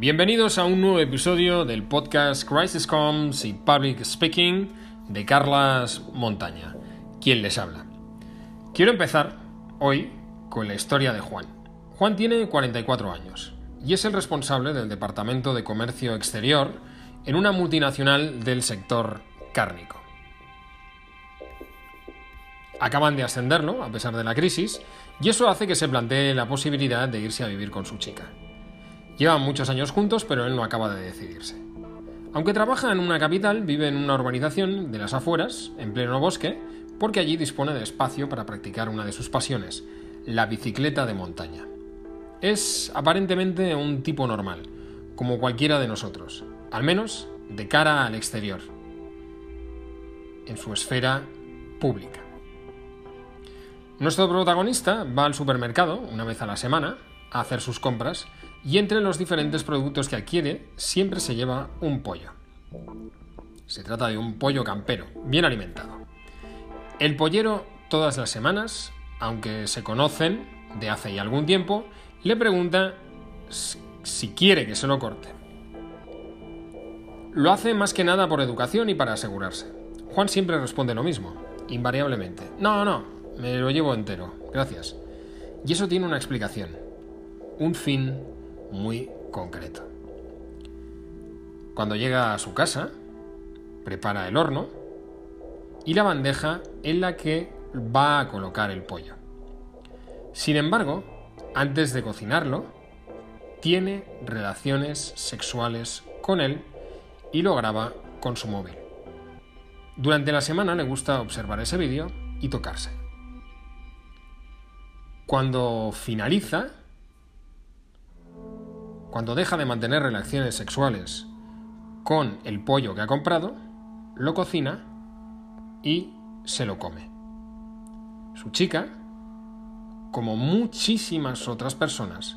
Bienvenidos a un nuevo episodio del podcast Crisis Coms y Public Speaking de Carlas Montaña, quien les habla. Quiero empezar hoy con la historia de Juan. Juan tiene 44 años y es el responsable del Departamento de Comercio Exterior en una multinacional del sector cárnico. Acaban de ascenderlo a pesar de la crisis y eso hace que se plantee la posibilidad de irse a vivir con su chica. Llevan muchos años juntos, pero él no acaba de decidirse. Aunque trabaja en una capital, vive en una urbanización de las afueras, en pleno bosque, porque allí dispone de espacio para practicar una de sus pasiones, la bicicleta de montaña. Es aparentemente un tipo normal, como cualquiera de nosotros, al menos de cara al exterior, en su esfera pública. Nuestro protagonista va al supermercado una vez a la semana a hacer sus compras y entre los diferentes productos que adquiere siempre se lleva un pollo. Se trata de un pollo campero, bien alimentado. El pollero todas las semanas, aunque se conocen de hace ya algún tiempo, le pregunta si quiere que se lo corte. Lo hace más que nada por educación y para asegurarse. Juan siempre responde lo mismo, invariablemente. No, no, me lo llevo entero, gracias. Y eso tiene una explicación, un fin muy concreto. Cuando llega a su casa, prepara el horno y la bandeja en la que va a colocar el pollo. Sin embargo, antes de cocinarlo, tiene relaciones sexuales con él y lo graba con su móvil. Durante la semana le gusta observar ese vídeo y tocarse. Cuando finaliza, cuando deja de mantener relaciones sexuales con el pollo que ha comprado, lo cocina y se lo come. Su chica, como muchísimas otras personas,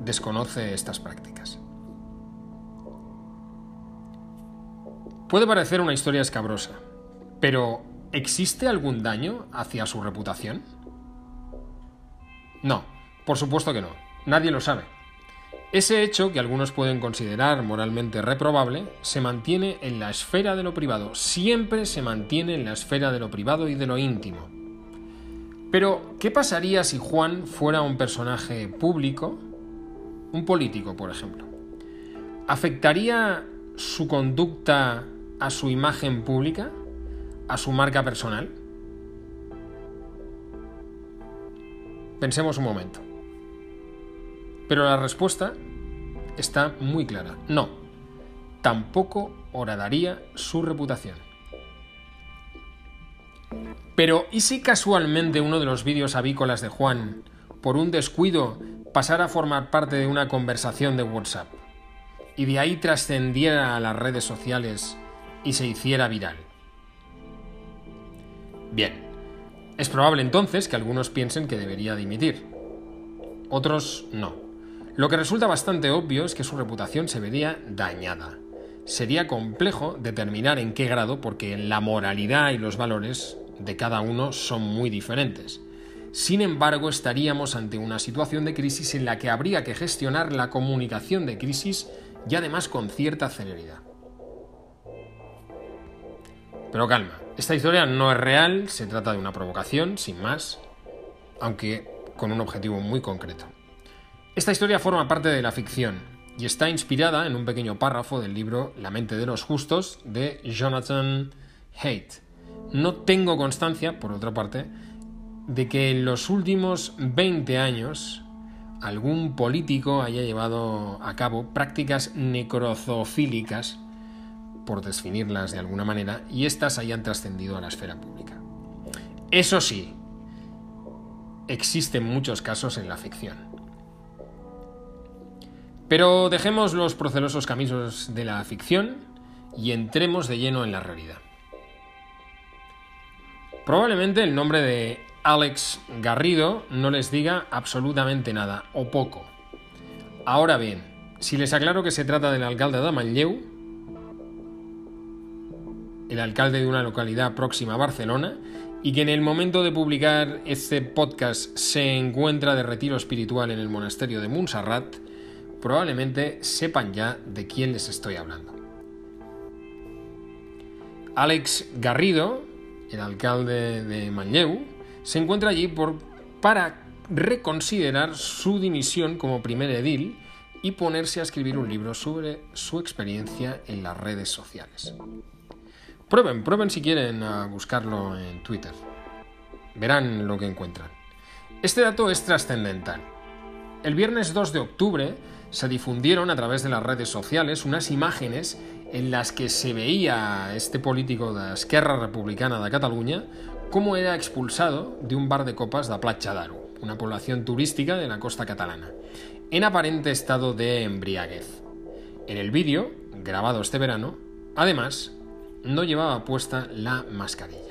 desconoce estas prácticas. Puede parecer una historia escabrosa, pero ¿existe algún daño hacia su reputación? No, por supuesto que no. Nadie lo sabe. Ese hecho, que algunos pueden considerar moralmente reprobable, se mantiene en la esfera de lo privado, siempre se mantiene en la esfera de lo privado y de lo íntimo. Pero, ¿qué pasaría si Juan fuera un personaje público, un político, por ejemplo? ¿Afectaría su conducta a su imagen pública, a su marca personal? Pensemos un momento. Pero la respuesta está muy clara. No. Tampoco horadaría su reputación. Pero ¿y si casualmente uno de los vídeos avícolas de Juan, por un descuido, pasara a formar parte de una conversación de WhatsApp y de ahí trascendiera a las redes sociales y se hiciera viral? Bien, es probable entonces que algunos piensen que debería dimitir. Otros no. Lo que resulta bastante obvio es que su reputación se vería dañada. Sería complejo determinar en qué grado porque la moralidad y los valores de cada uno son muy diferentes. Sin embargo, estaríamos ante una situación de crisis en la que habría que gestionar la comunicación de crisis y además con cierta celeridad. Pero calma, esta historia no es real, se trata de una provocación, sin más, aunque con un objetivo muy concreto. Esta historia forma parte de la ficción y está inspirada en un pequeño párrafo del libro La mente de los justos de Jonathan Haidt. No tengo constancia, por otra parte, de que en los últimos 20 años algún político haya llevado a cabo prácticas necrozoofílicas, por definirlas de alguna manera, y éstas hayan trascendido a la esfera pública. Eso sí, existen muchos casos en la ficción. Pero dejemos los procelosos caminos de la ficción y entremos de lleno en la realidad. Probablemente el nombre de Alex Garrido no les diga absolutamente nada, o poco. Ahora bien, si les aclaro que se trata del alcalde de el alcalde de una localidad próxima a Barcelona, y que en el momento de publicar este podcast se encuentra de retiro espiritual en el monasterio de Montserrat, probablemente sepan ya de quién les estoy hablando. Alex Garrido, el alcalde de Manlleu, se encuentra allí por, para reconsiderar su dimisión como primer edil y ponerse a escribir un libro sobre su experiencia en las redes sociales. Prueben, prueben si quieren a buscarlo en Twitter. Verán lo que encuentran. Este dato es trascendental. El viernes 2 de octubre se difundieron a través de las redes sociales unas imágenes en las que se veía este político de Esquerra Republicana de Cataluña cómo era expulsado de un bar de copas de Platja d'Aro, una población turística de la costa catalana, en aparente estado de embriaguez. En el vídeo, grabado este verano, además, no llevaba puesta la mascarilla.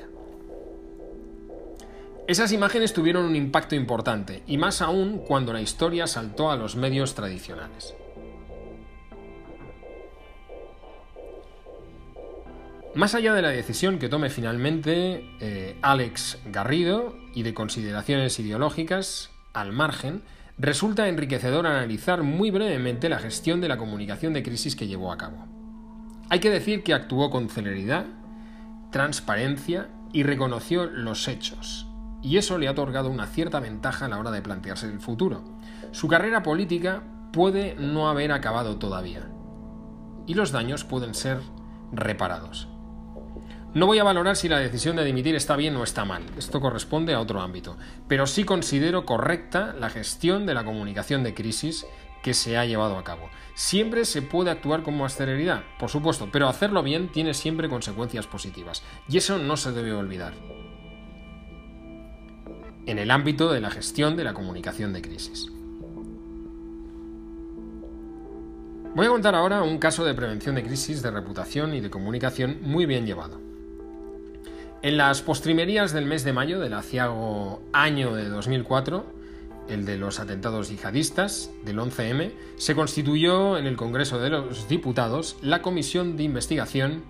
Esas imágenes tuvieron un impacto importante, y más aún cuando la historia saltó a los medios tradicionales. Más allá de la decisión que tome finalmente eh, Alex Garrido y de consideraciones ideológicas, al margen, resulta enriquecedor analizar muy brevemente la gestión de la comunicación de crisis que llevó a cabo. Hay que decir que actuó con celeridad, transparencia y reconoció los hechos, y eso le ha otorgado una cierta ventaja a la hora de plantearse el futuro. Su carrera política puede no haber acabado todavía, y los daños pueden ser reparados. No voy a valorar si la decisión de dimitir está bien o está mal, esto corresponde a otro ámbito, pero sí considero correcta la gestión de la comunicación de crisis que se ha llevado a cabo. Siempre se puede actuar con más celeridad, por supuesto, pero hacerlo bien tiene siempre consecuencias positivas, y eso no se debe olvidar en el ámbito de la gestión de la comunicación de crisis. Voy a contar ahora un caso de prevención de crisis de reputación y de comunicación muy bien llevado. En las postrimerías del mes de mayo del aciago año de 2004, el de los atentados yihadistas del 11M, se constituyó en el Congreso de los Diputados la Comisión de Investigación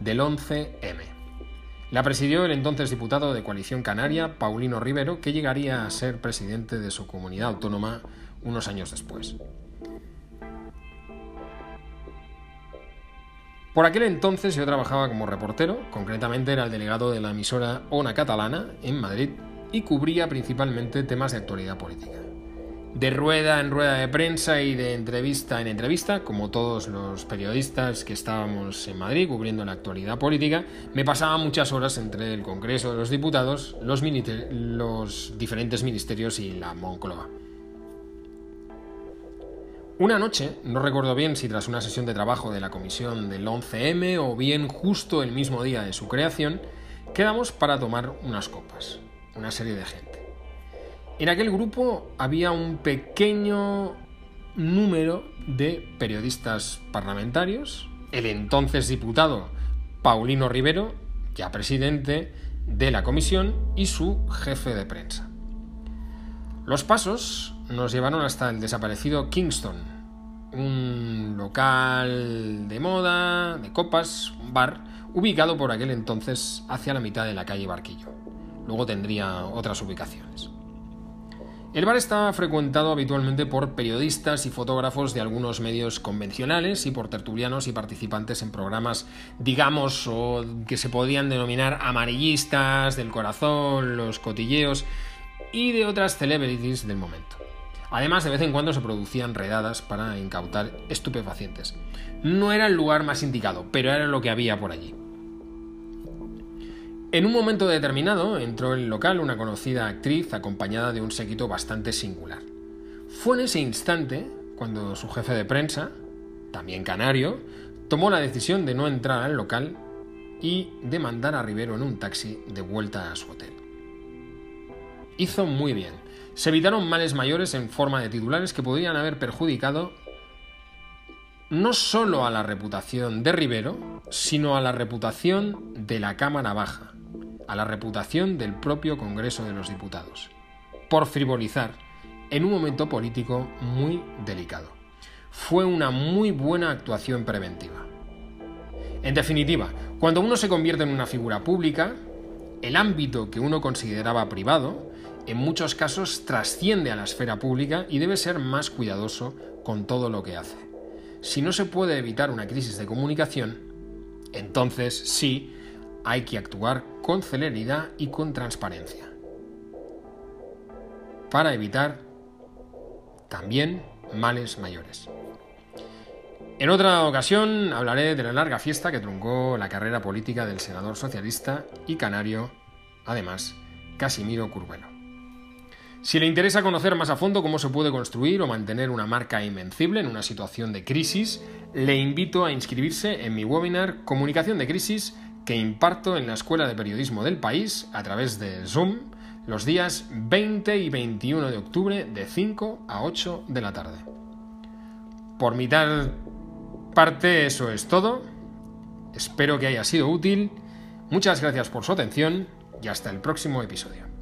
del 11M. La presidió el entonces diputado de Coalición Canaria, Paulino Rivero, que llegaría a ser presidente de su comunidad autónoma unos años después. Por aquel entonces yo trabajaba como reportero, concretamente era el delegado de la emisora Ona Catalana en Madrid y cubría principalmente temas de actualidad política de rueda en rueda de prensa y de entrevista en entrevista, como todos los periodistas que estábamos en Madrid cubriendo la actualidad política, me pasaba muchas horas entre el Congreso de los Diputados, los, los diferentes ministerios y la Moncloa. Una noche, no recuerdo bien si tras una sesión de trabajo de la comisión del 11M o bien justo el mismo día de su creación, quedamos para tomar unas copas, una serie de gente. En aquel grupo había un pequeño número de periodistas parlamentarios, el entonces diputado Paulino Rivero, ya presidente de la comisión, y su jefe de prensa. Los pasos nos llevaron hasta el desaparecido Kingston, un local de moda, de copas, un bar, ubicado por aquel entonces hacia la mitad de la calle Barquillo. Luego tendría otras ubicaciones. El bar está frecuentado habitualmente por periodistas y fotógrafos de algunos medios convencionales y por tertulianos y participantes en programas, digamos, o que se podrían denominar amarillistas, del corazón, los cotilleos y de otras celebrities del momento. Además, de vez en cuando se producían redadas para incautar estupefacientes. No era el lugar más indicado, pero era lo que había por allí. En un momento determinado entró en el local una conocida actriz acompañada de un séquito bastante singular. Fue en ese instante cuando su jefe de prensa, también canario, tomó la decisión de no entrar al local y de mandar a Rivero en un taxi de vuelta a su hotel. Hizo muy bien. Se evitaron males mayores en forma de titulares que podrían haber perjudicado no solo a la reputación de Rivero, sino a la reputación de la Cámara Baja, a la reputación del propio Congreso de los Diputados, por frivolizar en un momento político muy delicado. Fue una muy buena actuación preventiva. En definitiva, cuando uno se convierte en una figura pública, el ámbito que uno consideraba privado en muchos casos trasciende a la esfera pública y debe ser más cuidadoso con todo lo que hace. Si no se puede evitar una crisis de comunicación, entonces sí hay que actuar con celeridad y con transparencia. Para evitar también males mayores. En otra ocasión hablaré de la larga fiesta que truncó la carrera política del senador socialista y canario, además, Casimiro Curvelo. Si le interesa conocer más a fondo cómo se puede construir o mantener una marca invencible en una situación de crisis, le invito a inscribirse en mi webinar Comunicación de Crisis que imparto en la Escuela de Periodismo del país a través de Zoom los días 20 y 21 de octubre de 5 a 8 de la tarde. Por mi parte eso es todo. Espero que haya sido útil. Muchas gracias por su atención y hasta el próximo episodio.